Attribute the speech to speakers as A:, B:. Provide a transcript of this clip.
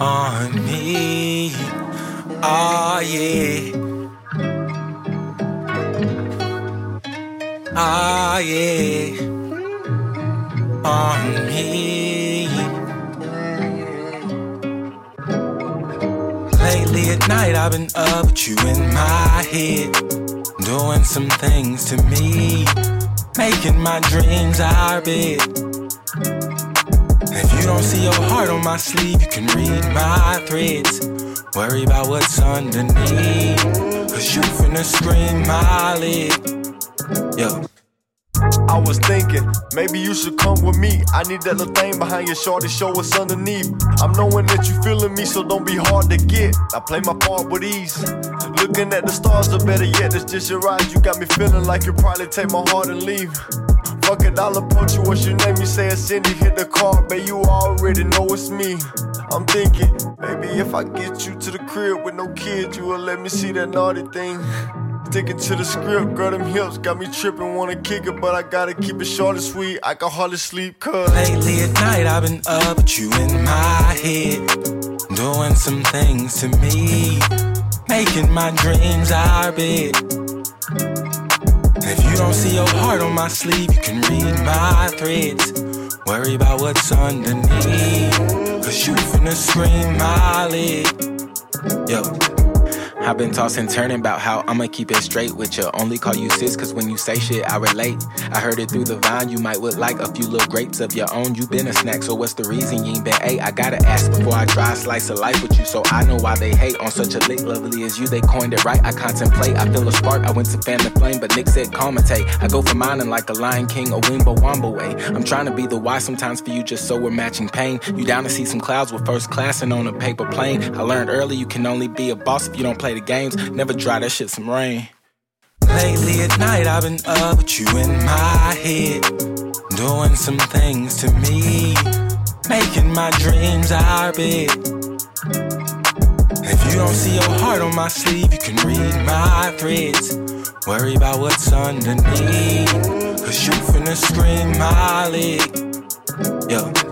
A: on me. Oh, yeah. Oh, yeah. On me. Lately at night, I've been up with you in my head. Doing some things to me. Making my dreams our bed. If you don't see your heart on my sleeve, you can read my threads. Worry about what's underneath. Cause you finna scream my leg. Yo.
B: I was thinking, maybe you should come with me. I need that little thing behind your shorty, show what's underneath. I'm knowing that you feeling me, so don't be hard to get. I play my part with ease. Looking at the stars, or better yet, it's just your eyes. You got me feeling like you probably take my heart and leave. Fuck it, I'll approach you. What's your name? You say it's Cindy. Hit the car, babe. You already know it's me. I'm thinking, maybe if I get you to the crib with no kids, you will let me see that naughty thing. Sticking to the script, girl, them hips got me tripping, wanna kick it, but I gotta keep it short and sweet. I can hardly sleep, cause
A: lately at night I've been up with you in my head, doing some things to me, making my dreams our bed. If you don't see your heart on my sleeve, you can read my threads. Worry about what's underneath, cause you finna scream my leg. Yo. I've been tossing, turning about how I'ma keep it straight with you. Only call you sis, cause when you say shit, I relate. I heard it through the vine, you might look like a few little grapes of your own. You been a snack, so what's the reason you ain't been ate? I gotta ask before I try a slice of life with you, so I know why they hate on such a lick, lovely as you. They coined it right, I contemplate. I feel a spark, I went to fan the flame, but Nick said commentate. I go for mine like a Lion King, a Wimbo Wamba way. I'm trying to be the why sometimes for you, just so we're matching pain. You down to see some clouds with first class and on a paper plane. I learned early you can only be a boss if you don't play the games. Never dry that shit some rain. Lately at night, I've been up with you in my head, doing some things to me, making my dreams our bed. If you don't see your heart on my sleeve, you can read my threads. Worry about what's underneath, cause you finna scream my leg. Yo.